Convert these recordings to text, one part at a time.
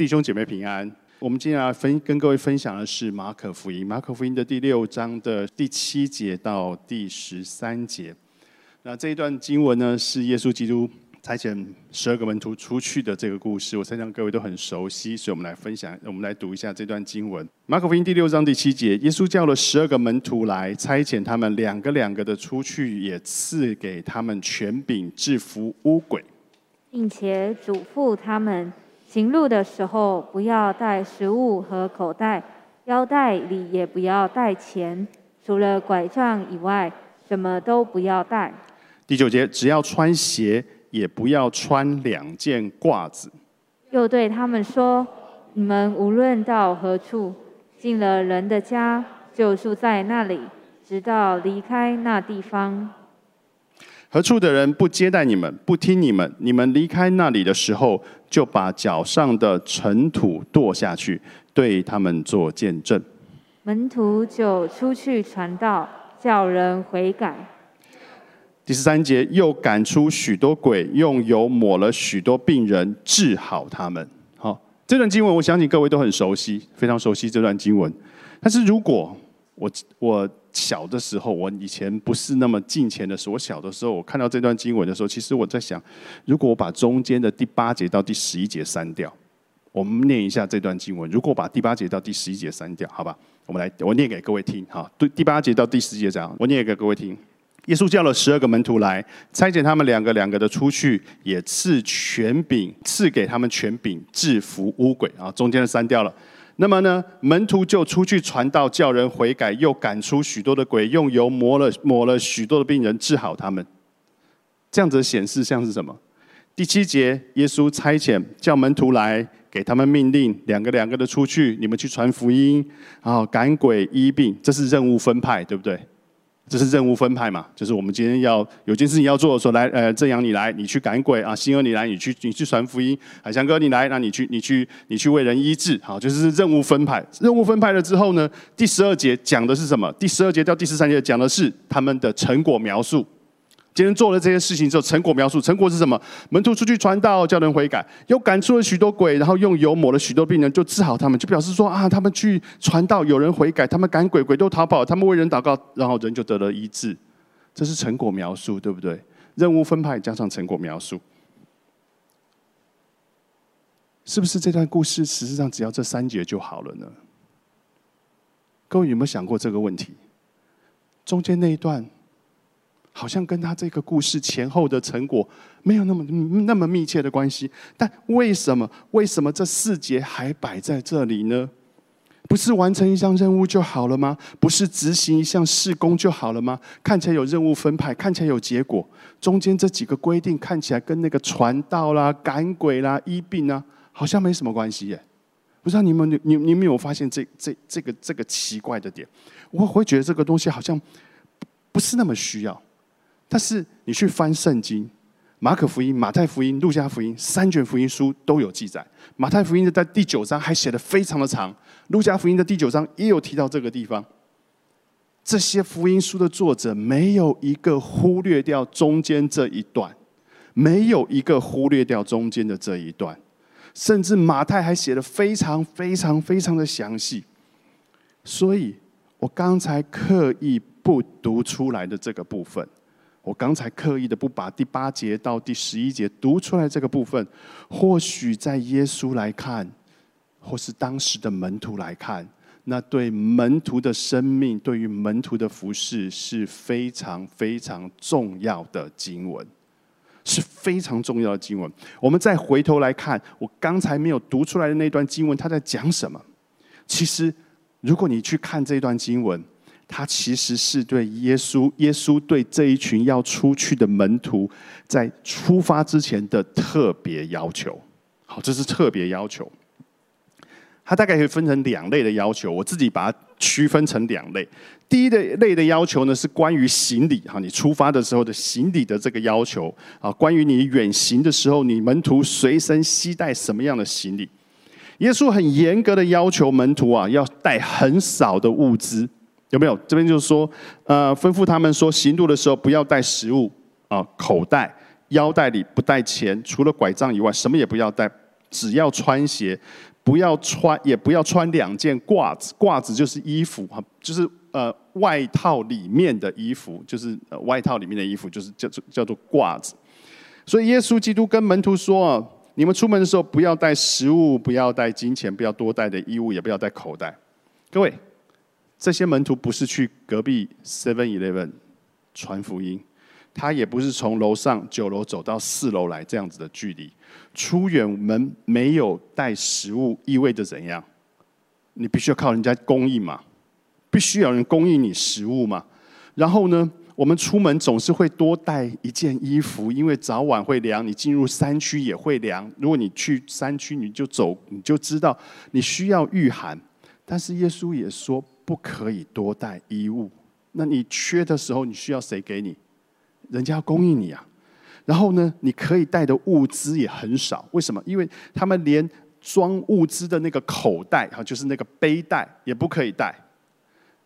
弟兄姐妹平安。我们今天要分跟各位分享的是马可福音，马可福音的第六章的第七节到第十三节。那这一段经文呢，是耶稣基督差遣十二个门徒出去的这个故事，我相信各位都很熟悉，所以我们来分享，我们来读一下这段经文。马可福音第六章第七节，耶稣叫了十二个门徒来，差遣他们两个两个的出去，也赐给他们权柄制服污鬼，并且嘱咐他们。行路的时候，不要带食物和口袋，腰带里也不要带钱，除了拐杖以外，什么都不要带。第九节，只要穿鞋，也不要穿两件褂子。又对他们说：你们无论到何处，进了人的家，就住在那里，直到离开那地方。何处的人不接待你们，不听你们，你们离开那里的时候，就把脚上的尘土跺下去，对他们做见证。门徒就出去传道，叫人悔改。第十三节，又赶出许多鬼，用油抹了许多病人，治好他们。好，这段经文我相信各位都很熟悉，非常熟悉这段经文。但是如果我我。小的时候，我以前不是那么近前的时候，我小的时候，我看到这段经文的时候，其实我在想，如果我把中间的第八节到第十一节删掉，我们念一下这段经文。如果把第八节到第十一节删掉，好吧，我们来，我念给各位听。哈，对，第八节到第十节这样，我念给各位听。耶稣叫了十二个门徒来，差遣他们两个两个的出去，也赐权柄，赐给他们权柄制服污鬼。啊，中间的删掉了。那么呢，门徒就出去传道，叫人悔改，又赶出许多的鬼，用油抹了抹了许多的病人，治好他们。这样子显示像是什么？第七节，耶稣差遣叫门徒来，给他们命令，两个两个的出去，你们去传福音，然后赶鬼医病，这是任务分派，对不对？这是任务分派嘛？就是我们今天要有件事情要做的，说来，呃，正阳你来，你去赶鬼啊；星儿你来，你去你去传福音；海翔哥你来，那你去你去你去为人医治。好，就是任务分派。任务分派了之后呢，第十二节讲的是什么？第十二节到第十三节讲的是他们的成果描述。今天做了这些事情之后，成果描述，成果是什么？门徒出去传道，叫人悔改，又赶出了许多鬼，然后用油抹了许多病人，就治好他们。就表示说啊，他们去传道，有人悔改，他们赶鬼，鬼都逃跑，他们为人祷告，然后人就得了医治。这是成果描述，对不对？任务分派加上成果描述，是不是这段故事实际上只要这三节就好了呢？各位有没有想过这个问题？中间那一段。好像跟他这个故事前后的成果没有那么那么密切的关系，但为什么为什么这四节还摆在这里呢？不是完成一项任务就好了吗？不是执行一项事工就好了吗？看起来有任务分派，看起来有结果，中间这几个规定看起来跟那个传道啦、赶鬼啦、医病啊，好像没什么关系耶。不知道你们你你你们有发现这这这个这个奇怪的点？我会觉得这个东西好像不是那么需要。但是你去翻圣经，马可福音、马太福音、路加福音三卷福音书都有记载。马太福音的在第九章还写的非常的长，路加福音的第九章也有提到这个地方。这些福音书的作者没有一个忽略掉中间这一段，没有一个忽略掉中间的这一段，甚至马太还写的非常非常非常的详细。所以我刚才刻意不读出来的这个部分。我刚才刻意的不把第八节到第十一节读出来，这个部分，或许在耶稣来看，或是当时的门徒来看，那对门徒的生命，对于门徒的服饰是非常非常重要的经文，是非常重要的经文。我们再回头来看，我刚才没有读出来的那段经文，他在讲什么？其实，如果你去看这段经文。他其实是对耶稣，耶稣对这一群要出去的门徒，在出发之前的特别要求。好，这是特别要求。他大概可以分成两类的要求，我自己把它区分成两类。第一的类的要求呢，是关于行李哈，你出发的时候的行李的这个要求啊，关于你远行的时候，你门徒随身携带什么样的行李？耶稣很严格的要求门徒啊，要带很少的物资。有没有？这边就是说，呃，吩咐他们说，行路的时候不要带食物啊，口袋、腰带里不带钱，除了拐杖以外，什么也不要带。只要穿鞋，不要穿，也不要穿两件褂子。褂子就是衣服哈，就是呃外套里面的衣服，就是呃外套里面的衣服，就是叫做叫做褂子。所以耶稣基督跟门徒说啊，你们出门的时候不要带食物，不要带金钱，不要多带的衣物，也不要带口袋。各位，这些门徒不是去隔壁 Seven Eleven 传福音。他也不是从楼上九楼走到四楼来这样子的距离，出远门没有带食物，意味着怎样？你必须要靠人家供应嘛，必须有人供应你食物嘛。然后呢，我们出门总是会多带一件衣服，因为早晚会凉，你进入山区也会凉。如果你去山区，你就走，你就知道你需要御寒。但是耶稣也说不可以多带衣物。那你缺的时候，你需要谁给你？人家要供应你啊，然后呢，你可以带的物资也很少。为什么？因为他们连装物资的那个口袋，哈，就是那个背带也不可以带。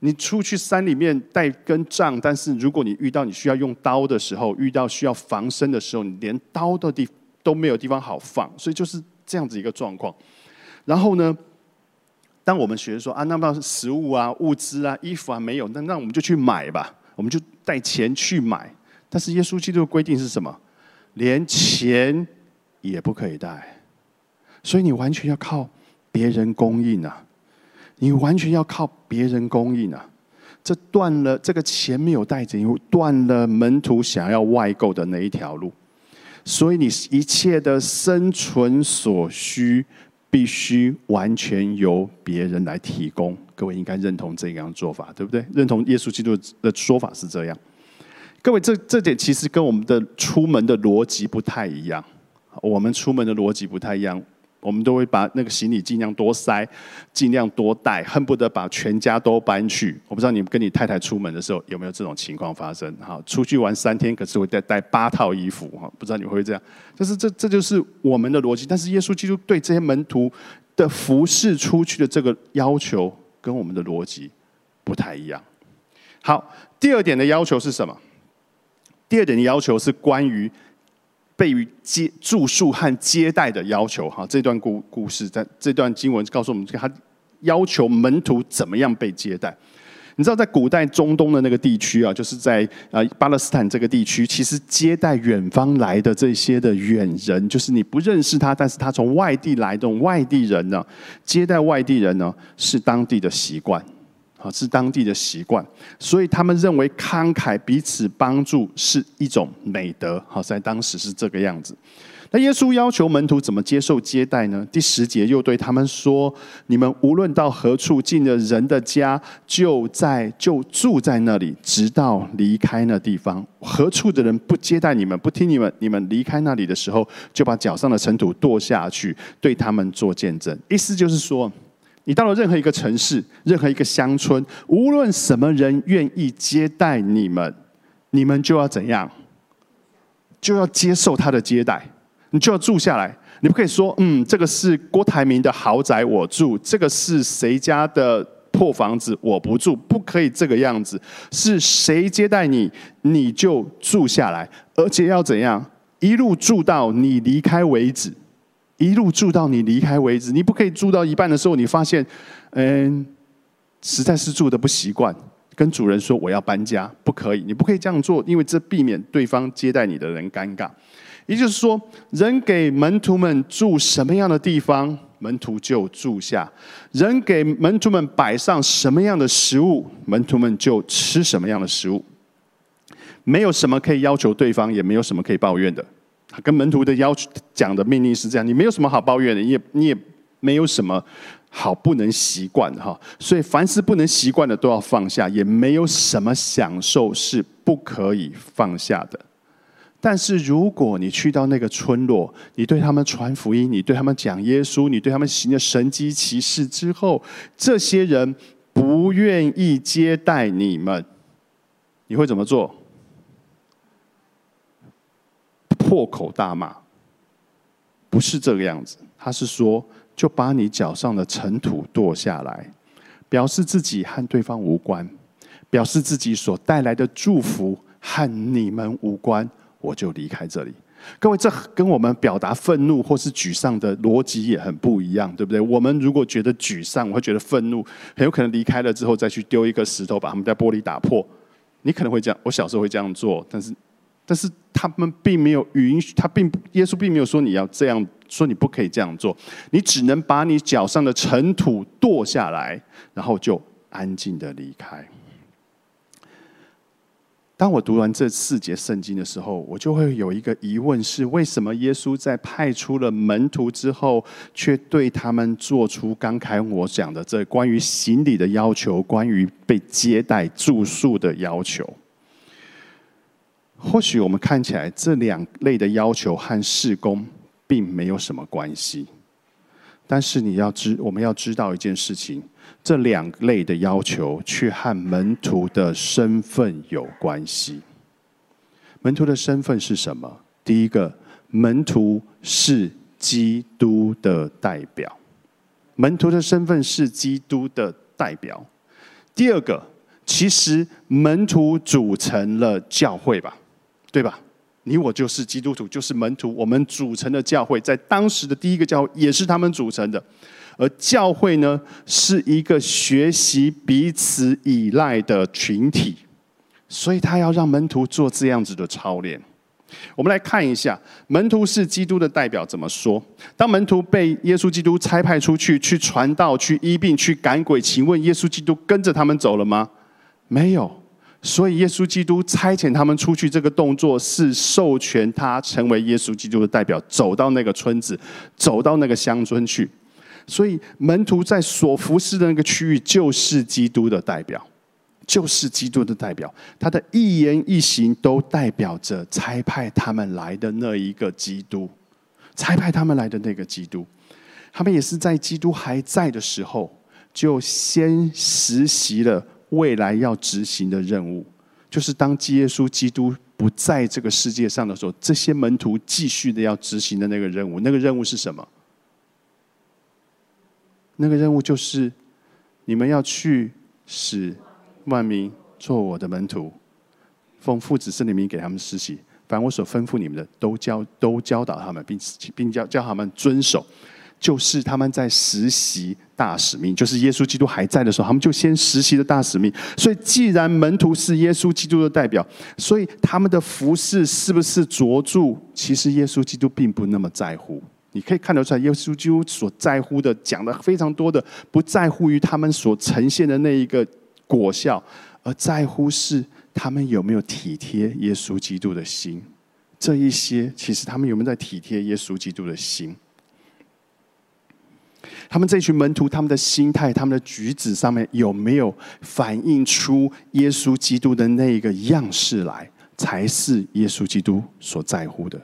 你出去山里面带根杖，但是如果你遇到你需要用刀的时候，遇到需要防身的时候，你连刀的地都没有地方好放，所以就是这样子一个状况。然后呢，当我们学说啊，那么食物啊、物资啊、衣服啊没有，那那我们就去买吧，我们就带钱去买。但是耶稣基督的规定是什么？连钱也不可以带，所以你完全要靠别人供应啊！你完全要靠别人供应啊！这断了这个钱没有带着，又断了门徒想要外购的那一条路。所以你一切的生存所需，必须完全由别人来提供。各位应该认同这样做法，对不对？认同耶稣基督的说法是这样。各位，这这点其实跟我们的出门的逻辑不太一样。我们出门的逻辑不太一样，我们都会把那个行李尽量多塞，尽量多带，恨不得把全家都搬去。我不知道你跟你太太出门的时候有没有这种情况发生？哈，出去玩三天，可是会带带八套衣服哈，不知道你会不会这样？但是这这就是我们的逻辑。但是耶稣基督对这些门徒的服侍出去的这个要求，跟我们的逻辑不太一样。好，第二点的要求是什么？第二点的要求是关于被于接住宿和接待的要求。哈，这段故故事在这段经文告诉我们，他要求门徒怎么样被接待。你知道，在古代中东的那个地区啊，就是在呃巴勒斯坦这个地区，其实接待远方来的这些的远人，就是你不认识他，但是他从外地来的外地人呢，接待外地人呢，是当地的习惯。啊，是当地的习惯，所以他们认为慷慨彼此帮助是一种美德。好，在当时是这个样子。那耶稣要求门徒怎么接受接待呢？第十节又对他们说：“你们无论到何处进了人的家，就在就住在那里，直到离开那地方。何处的人不接待你们，不听你们，你们离开那里的时候，就把脚上的尘土跺下去，对他们做见证。”意思就是说。你到了任何一个城市，任何一个乡村，无论什么人愿意接待你们，你们就要怎样？就要接受他的接待，你就要住下来。你不可以说，嗯，这个是郭台铭的豪宅，我住；这个是谁家的破房子，我不住。不可以这个样子。是谁接待你，你就住下来，而且要怎样？一路住到你离开为止。一路住到你离开为止，你不可以住到一半的时候，你发现，嗯，实在是住的不习惯，跟主人说我要搬家，不可以，你不可以这样做，因为这避免对方接待你的人尴尬。也就是说，人给门徒们住什么样的地方，门徒就住下；人给门徒们摆上什么样的食物，门徒们就吃什么样的食物。没有什么可以要求对方，也没有什么可以抱怨的。跟门徒的要求讲的命令是这样，你没有什么好抱怨的，你也你也没有什么好不能习惯哈，所以凡是不能习惯的都要放下，也没有什么享受是不可以放下的。但是如果你去到那个村落，你对他们传福音，你对他们讲耶稣，你对他们行了神迹奇事之后，这些人不愿意接待你们，你会怎么做？破口大骂，不是这个样子。他是说，就把你脚上的尘土跺下来，表示自己和对方无关，表示自己所带来的祝福和你们无关，我就离开这里。各位，这跟我们表达愤怒或是沮丧的逻辑也很不一样，对不对？我们如果觉得沮丧，我会觉得愤怒，很有可能离开了之后再去丢一个石头把他们家玻璃打破。你可能会这样，我小时候会这样做，但是，但是他们并没有允许，他并耶稣并没有说你要这样说，你不可以这样做，你只能把你脚上的尘土跺下来，然后就安静的离开。当我读完这四节圣经的时候，我就会有一个疑问：是为什么耶稣在派出了门徒之后，却对他们做出刚才我讲的这关于行礼的要求，关于被接待住宿的要求？或许我们看起来这两类的要求和事工并没有什么关系，但是你要知，我们要知道一件事情。这两类的要求，却和门徒的身份有关系。门徒的身份是什么？第一个，门徒是基督的代表。门徒的身份是基督的代表。第二个，其实门徒组成了教会吧，对吧？你我就是基督徒，就是门徒，我们组成的教会，在当时的第一个教会也是他们组成的。而教会呢，是一个学习彼此依赖的群体，所以他要让门徒做这样子的操练。我们来看一下，门徒是基督的代表怎么说？当门徒被耶稣基督差派出去去传道、去医病、去赶鬼，请问耶稣基督跟着他们走了吗？没有。所以耶稣基督差遣他们出去，这个动作是授权他成为耶稣基督的代表，走到那个村子，走到那个乡村去。所以门徒在所服侍的那个区域，就是基督的代表，就是基督的代表。他的一言一行都代表着差派他们来的那一个基督，差派他们来的那个基督。他们也是在基督还在的时候，就先实习了未来要执行的任务，就是当耶稣基督不在这个世界上的时候，这些门徒继续的要执行的那个任务。那个任务是什么？那个任务就是，你们要去使万民做我的门徒，奉父子圣灵名给他们施洗，凡我所吩咐你们的，都教都教导他们，并并教教他们遵守。就是他们在实习大使命，就是耶稣基督还在的时候，他们就先实习的大使命。所以，既然门徒是耶稣基督的代表，所以他们的服饰是不是着住？其实耶稣基督并不那么在乎。你可以看得出来，耶稣基督所在乎的，讲的非常多的，不在乎于他们所呈现的那一个果效，而在乎是他们有没有体贴耶稣基督的心。这一些，其实他们有没有在体贴耶稣基督的心？他们这群门徒，他们的心态、他们的举止上面有没有反映出耶稣基督的那一个样式来，才是耶稣基督所在乎的。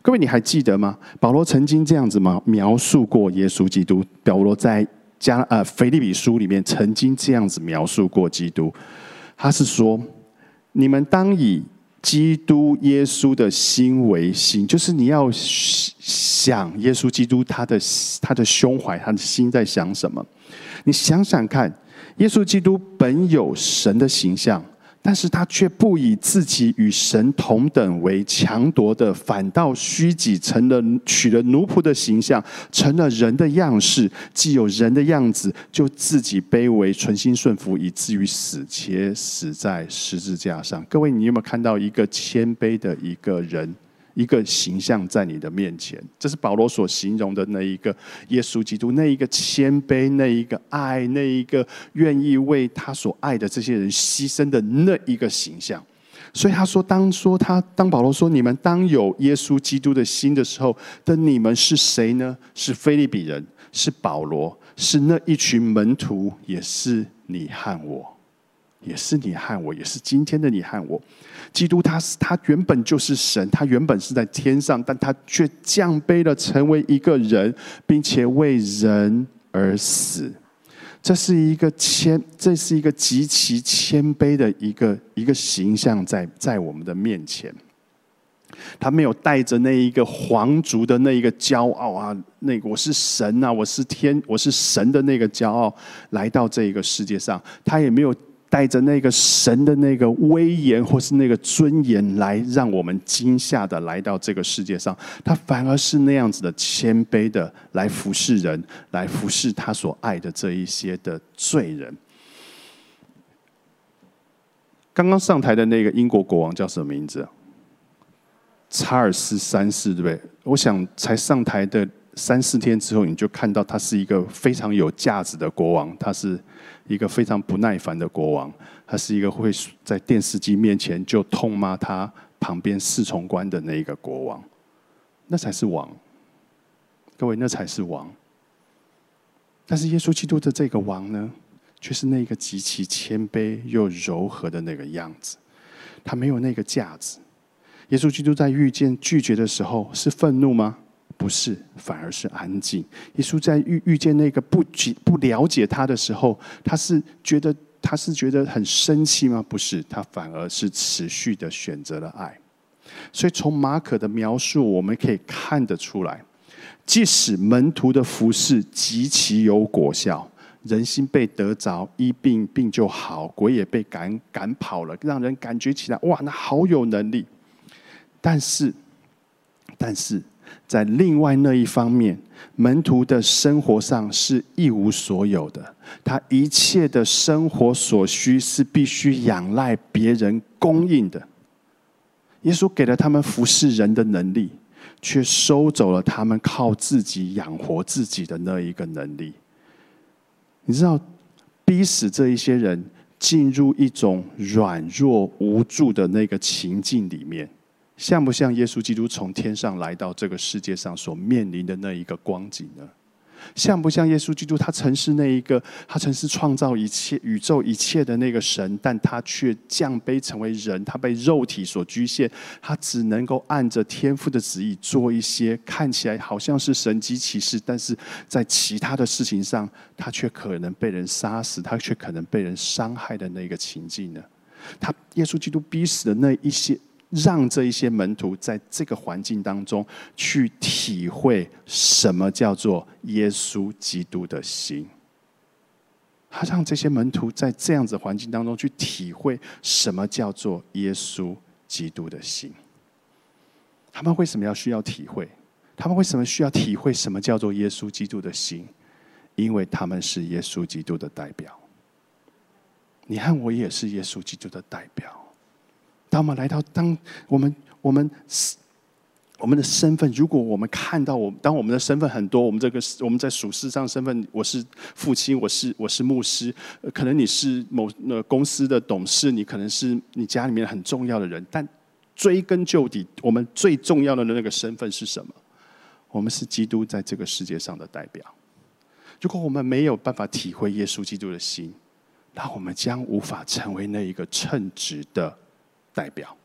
各位，你还记得吗？保罗曾经这样子吗？描述过耶稣基督。保罗在加呃腓立比书里面曾经这样子描述过基督。他是说：你们当以基督耶稣的心为心，就是你要想耶稣基督他的他的胸怀，他的心在想什么？你想想看，耶稣基督本有神的形象。但是他却不以自己与神同等为强夺的，反倒虚己，成了取了奴仆的形象，成了人的样式。既有人的样子，就自己卑微，存心顺服，以至于死，且死在十字架上。各位，你有没有看到一个谦卑的一个人？一个形象在你的面前，这是保罗所形容的那一个耶稣基督，那一个谦卑，那一个爱，那一个愿意为他所爱的这些人牺牲的那一个形象。所以他说，当说他当保罗说你们当有耶稣基督的心的时候，的你们是谁呢？是菲利比人，是保罗，是那一群门徒，也是你和我，也是你和我，也是今天的你和我。基督他是他原本就是神，他原本是在天上，但他却降卑了，成为一个人，并且为人而死。这是一个谦，这是一个极其谦卑的一个一个形象，在在我们的面前。他没有带着那一个皇族的那一个骄傲啊，那个我是神啊，我是天，我是神的那个骄傲来到这一个世界上。他也没有。带着那个神的那个威严或是那个尊严来让我们惊吓的来到这个世界上，他反而是那样子的谦卑的来服侍人，来服侍他所爱的这一些的罪人。刚刚上台的那个英国国王叫什么名字？查尔斯三世，对不对？我想才上台的。三四天之后，你就看到他是一个非常有价值的国王，他是一个非常不耐烦的国王，他是一个会在电视机面前就痛骂他旁边侍从官的那一个国王，那才是王。各位，那才是王。但是耶稣基督的这个王呢，却是那个极其谦卑又柔和的那个样子，他没有那个架子。耶稣基督在遇见拒绝的时候，是愤怒吗？不是，反而是安静。耶稣在遇遇见那个不不了解他的时候，他是觉得他是觉得很生气吗？不是，他反而是持续的选择了爱。所以从马可的描述，我们可以看得出来，即使门徒的服饰极其有果效，人心被得着，医病病就好，鬼也被赶赶跑了，让人感觉起来哇，那好有能力。但是，但是。在另外那一方面，门徒的生活上是一无所有的。他一切的生活所需是必须仰赖别人供应的。耶稣给了他们服侍人的能力，却收走了他们靠自己养活自己的那一个能力。你知道，逼死这一些人进入一种软弱无助的那个情境里面。像不像耶稣基督从天上来到这个世界上所面临的那一个光景呢？像不像耶稣基督？他曾是那一个，他曾是创造一切宇宙一切的那个神，但他却降卑成为人，他被肉体所局限，他只能够按着天父的旨意做一些看起来好像是神机骑士，但是在其他的事情上，他却可能被人杀死，他却可能被人伤害的那个情境呢？他耶稣基督逼死的那一些。让这一些门徒在这个环境当中去体会什么叫做耶稣基督的心。他让这些门徒在这样子环境当中去体会什么叫做耶稣基督的心。他们为什么要需要体会？他们为什么需要体会什么叫做耶稣基督的心？因为他们是耶稣基督的代表。你和我也是耶稣基督的代表。当我们来到，当我们我们是我们的身份，如果我们看到我，当我们的身份很多，我们这个我们在属世上身份，我是父亲，我是我是牧师，可能你是某那公司的董事，你可能是你家里面很重要的人，但追根究底，我们最重要的那个身份是什么？我们是基督在这个世界上的代表。如果我们没有办法体会耶稣基督的心，那我们将无法成为那一个称职的。代表，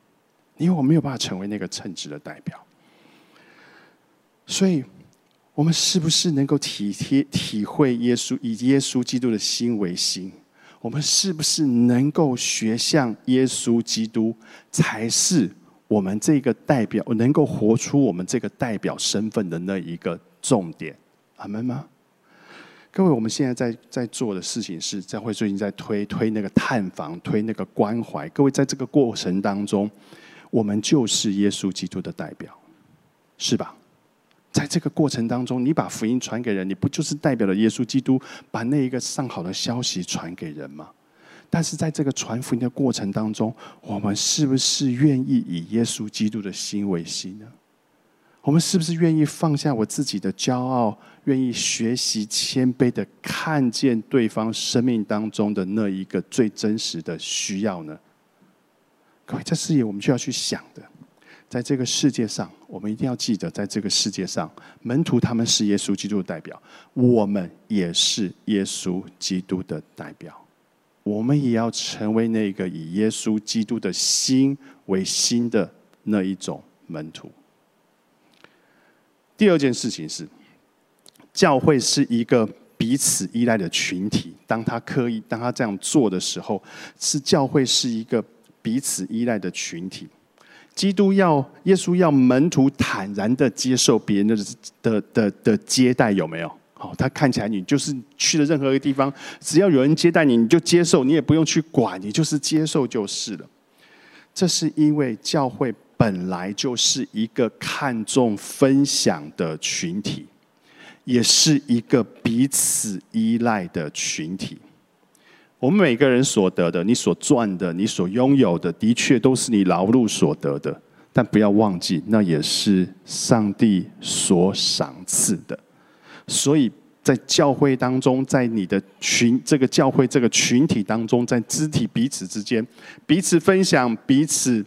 因为我没有办法成为那个称职的代表，所以，我们是不是能够体贴、体会耶稣以耶稣基督的心为心？我们是不是能够学像耶稣基督，才是我们这个代表能够活出我们这个代表身份的那一个重点？阿门吗？各位，我们现在在在做的事情是，在会最近在推推那个探访，推那个关怀。各位，在这个过程当中，我们就是耶稣基督的代表，是吧？在这个过程当中，你把福音传给人，你不就是代表了耶稣基督，把那一个上好的消息传给人吗？但是在这个传福音的过程当中，我们是不是愿意以耶稣基督的心为心呢？我们是不是愿意放下我自己的骄傲，愿意学习谦卑的看见对方生命当中的那一个最真实的需要呢？各位，这事业我们就要去想的。在这个世界上，我们一定要记得，在这个世界上，门徒他们是耶稣基督的代表，我们也是耶稣基督的代表。我们也要成为那个以耶稣基督的心为心的那一种门徒。第二件事情是，教会是一个彼此依赖的群体。当他刻意当他这样做的时候，是教会是一个彼此依赖的群体。基督要耶稣要门徒坦然的接受别人的的的的接待，有没有？好，他看起来你就是去了任何一个地方，只要有人接待你，你就接受，你也不用去管，你就是接受就是了。这是因为教会本来就是一个看重分享的群体，也是一个彼此依赖的群体。我们每个人所得的，你所赚的，你所拥有的，的确都是你劳碌所得的。但不要忘记，那也是上帝所赏赐的。所以在教会当中，在你的群这个教会这个群体当中，在肢体彼此之间彼此分享、彼此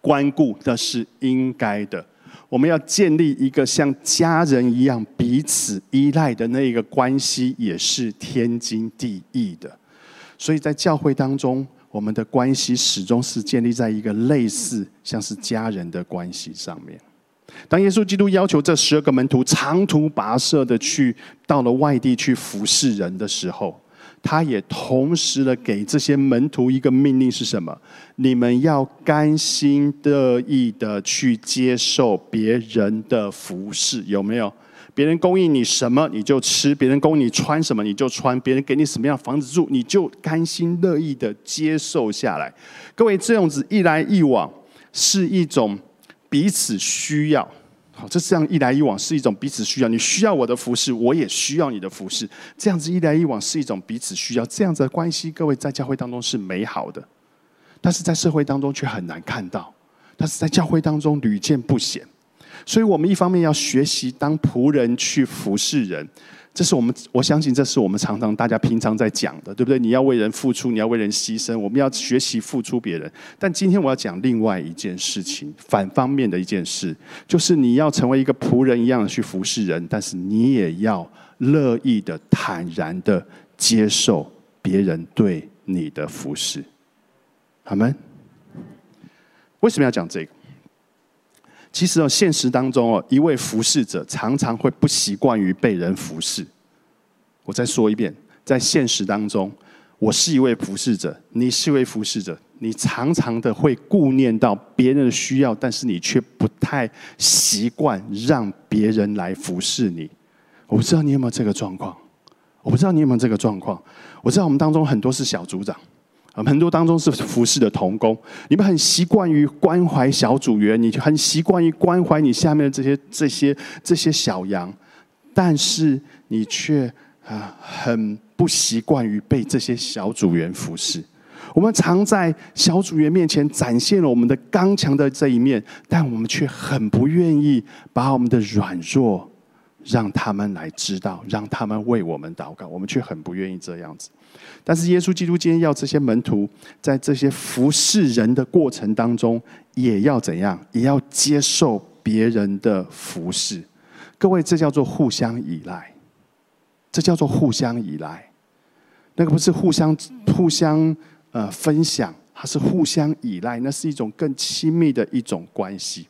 关顾，那是应该的。我们要建立一个像家人一样彼此依赖的那一个关系，也是天经地义的。所以在教会当中，我们的关系始终是建立在一个类似像是家人的关系上面。当耶稣基督要求这十二个门徒长途跋涉的去到了外地去服侍人的时候，他也同时的给这些门徒一个命令是什么？你们要甘心乐意的去接受别人的服侍，有没有？别人供应你什么你就吃，别人供你穿什么你就穿，别人给你什么样房子住，你就甘心乐意的接受下来。各位这样子一来一往是一种。彼此需要，好，这这样一来一往是一种彼此需要。你需要我的服饰，我也需要你的服饰。这样子一来一往是一种彼此需要，这样子的关系，各位在教会当中是美好的，但是在社会当中却很难看到，但是在教会当中屡见不鲜。所以我们一方面要学习当仆人去服侍人。这是我们，我相信这是我们常常大家平常在讲的，对不对？你要为人付出，你要为人牺牲，我们要学习付出别人。但今天我要讲另外一件事情，反方面的一件事，就是你要成为一个仆人一样的去服侍人，但是你也要乐意的、坦然的接受别人对你的服侍。好们，为什么要讲这个？其实哦，现实当中哦，一位服侍者常常会不习惯于被人服侍。我再说一遍，在现实当中，我是一位服侍者，你是一位服侍者，你常常的会顾念到别人的需要，但是你却不太习惯让别人来服侍你。我不知道你有没有这个状况，我不知道你有没有这个状况。我知道我们当中很多是小组长。很多当中是服侍的童工，你们很习惯于关怀小组员，你就很习惯于关怀你下面的这些、这些、这些小羊，但是你却啊，很不习惯于被这些小组员服侍。我们常在小组员面前展现了我们的刚强的这一面，但我们却很不愿意把我们的软弱让他们来知道，让他们为我们祷告，我们却很不愿意这样子。但是耶稣基督今天要这些门徒在这些服侍人的过程当中，也要怎样？也要接受别人的服侍。各位，这叫做互相依赖，这叫做互相依赖。那个不是互相互相呃分享，它是互相依赖，那是一种更亲密的一种关系。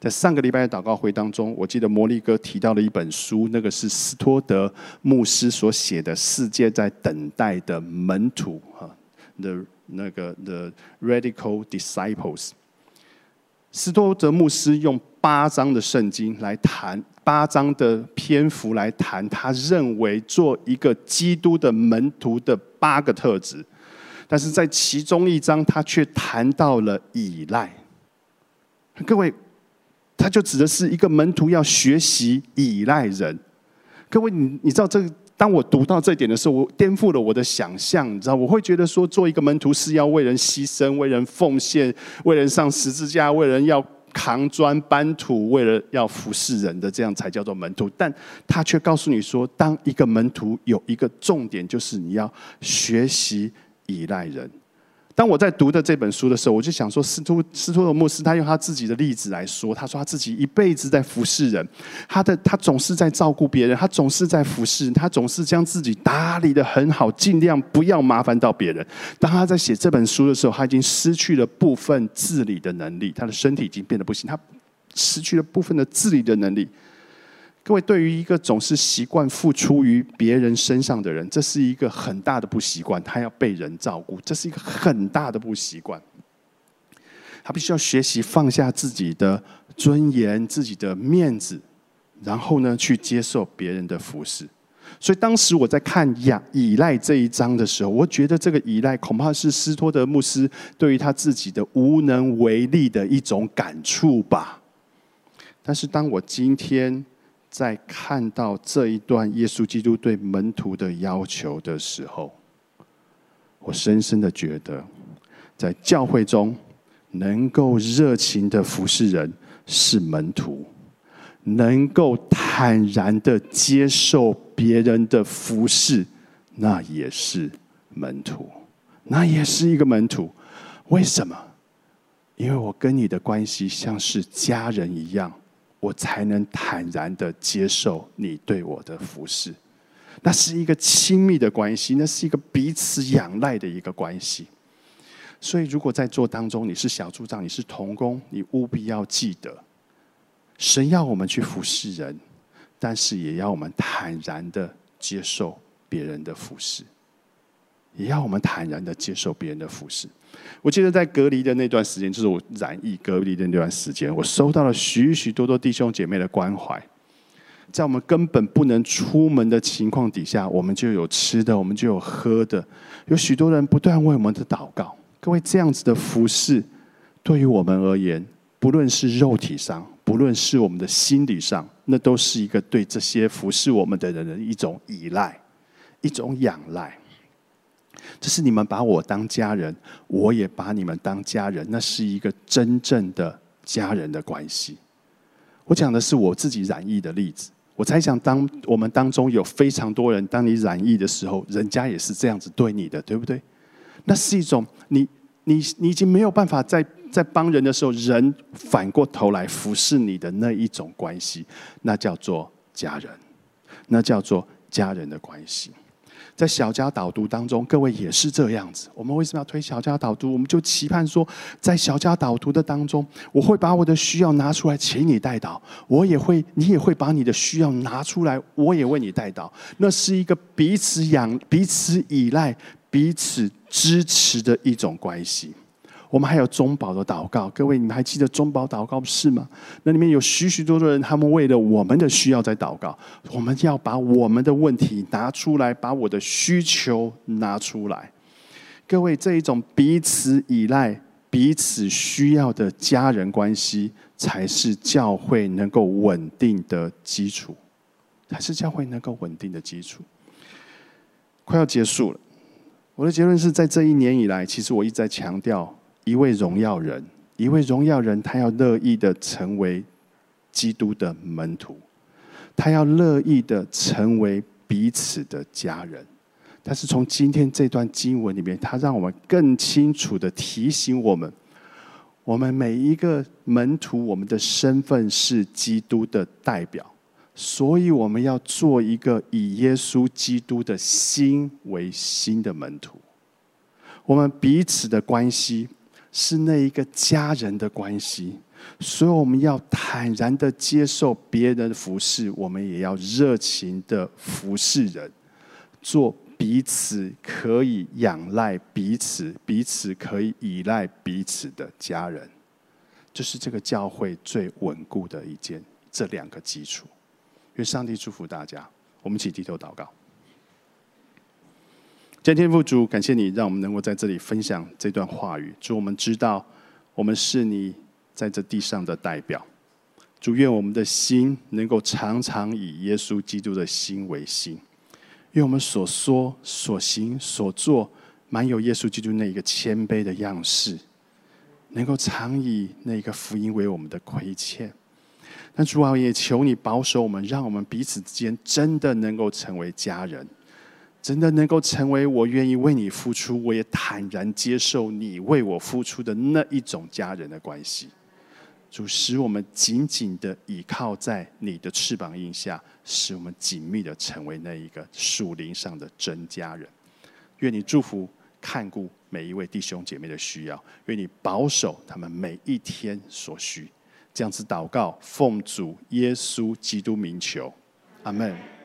在上个礼拜的祷告会当中，我记得摩利哥提到了一本书，那个是斯托德牧师所写的《世界在等待的门徒》哈，The 那个 The Radical Disciples。斯托德牧师用八章的圣经来谈，八章的篇幅来谈，他认为做一个基督的门徒的八个特质，但是在其中一章，他却谈到了依赖。各位。他就指的是一个门徒要学习依赖人。各位，你你知道这个？当我读到这点的时候，我颠覆了我的想象。你知道，我会觉得说，做一个门徒是要为人牺牲、为人奉献、为人上十字架、为人要扛砖搬土、为了要服侍人的，这样才叫做门徒。但他却告诉你说，当一个门徒有一个重点，就是你要学习依赖人。当我在读的这本书的时候，我就想说，斯图斯托罗牧师他用他自己的例子来说，他说他自己一辈子在服侍人，他的他总是在照顾别人，他总是在服侍人，他总是将自己打理的很好，尽量不要麻烦到别人。当他在写这本书的时候，他已经失去了部分自理的能力，他的身体已经变得不行，他失去了部分的自理的能力。各位，对于一个总是习惯付出于别人身上的人，这是一个很大的不习惯。他要被人照顾，这是一个很大的不习惯。他必须要学习放下自己的尊严、自己的面子，然后呢，去接受别人的服侍。所以当时我在看仰依赖这一章的时候，我觉得这个依赖恐怕是斯托德牧师对于他自己的无能为力的一种感触吧。但是当我今天在看到这一段耶稣基督对门徒的要求的时候，我深深的觉得，在教会中能够热情的服侍人是门徒。能够坦然的接受别人的服侍，那也是门徒，那也是一个门徒。为什么？因为我跟你的关系像是家人一样，我才能坦然的接受你对我的服侍。那是一个亲密的关系，那是一个彼此仰赖的一个关系。所以，如果在做当中你是小组长，你是童工，你务必要记得。神要我们去服侍人，但是也要我们坦然的接受别人的服侍，也要我们坦然的接受别人的服侍。我记得在隔离的那段时间，就是我染疫隔离的那段时间，我收到了许许多多弟兄姐妹的关怀。在我们根本不能出门的情况底下，我们就有吃的，我们就有喝的，有许多人不断为我们的祷告。各位，这样子的服侍，对于我们而言，不论是肉体上，不论是我们的心理上，那都是一个对这些服侍我们的人的一种依赖，一种仰赖。这是你们把我当家人，我也把你们当家人，那是一个真正的家人的关系。我讲的是我自己染疫的例子。我猜想，当我们当中有非常多人，当你染疫的时候，人家也是这样子对你的，对不对？那是一种你你你已经没有办法在。在帮人的时候，人反过头来服侍你的那一种关系，那叫做家人，那叫做家人的关系。在小家导读当中，各位也是这样子。我们为什么要推小家导读？我们就期盼说，在小家导读的当中，我会把我的需要拿出来，请你带导；我也会，你也会把你的需要拿出来，我也为你带导。那是一个彼此养、彼此依赖、彼此支持的一种关系。我们还有中保的祷告，各位，你们还记得中保祷告是吗？那里面有许许多多人，他们为了我们的需要在祷告。我们要把我们的问题拿出来，把我的需求拿出来。各位，这一种彼此依赖、彼此需要的家人关系，才是教会能够稳定的基础，才是教会能够稳定的基础。快要结束了，我的结论是在这一年以来，其实我一直在强调。一位荣耀人，一位荣耀人，他要乐意的成为基督的门徒，他要乐意的成为彼此的家人。但是从今天这段经文里面，他让我们更清楚的提醒我们：我们每一个门徒，我们的身份是基督的代表，所以我们要做一个以耶稣基督的心为心的门徒。我们彼此的关系。是那一个家人的关系，所以我们要坦然的接受别人的服侍，我们也要热情的服侍人，做彼此可以仰赖彼此、彼此可以依赖彼此的家人，这是这个教会最稳固的一件这两个基础。愿上帝祝福大家，我们一起低头祷告。天父主，感谢你让我们能够在这里分享这段话语。主，我们知道我们是你在这地上的代表。主，愿我们的心能够常常以耶稣基督的心为心。愿我们所说、所行、所做，满有耶稣基督那一个谦卑的样式，能够常以那个福音为我们的亏欠。那主啊，也求你保守我们，让我们彼此之间真的能够成为家人。真的能够成为我愿意为你付出，我也坦然接受你为我付出的那一种家人的关系。主使我们紧紧的倚靠在你的翅膀印下，使我们紧密的成为那一个树林上的真家人。愿你祝福看顾每一位弟兄姐妹的需要，愿你保守他们每一天所需。这样子祷告，奉主耶稣基督名求，阿门。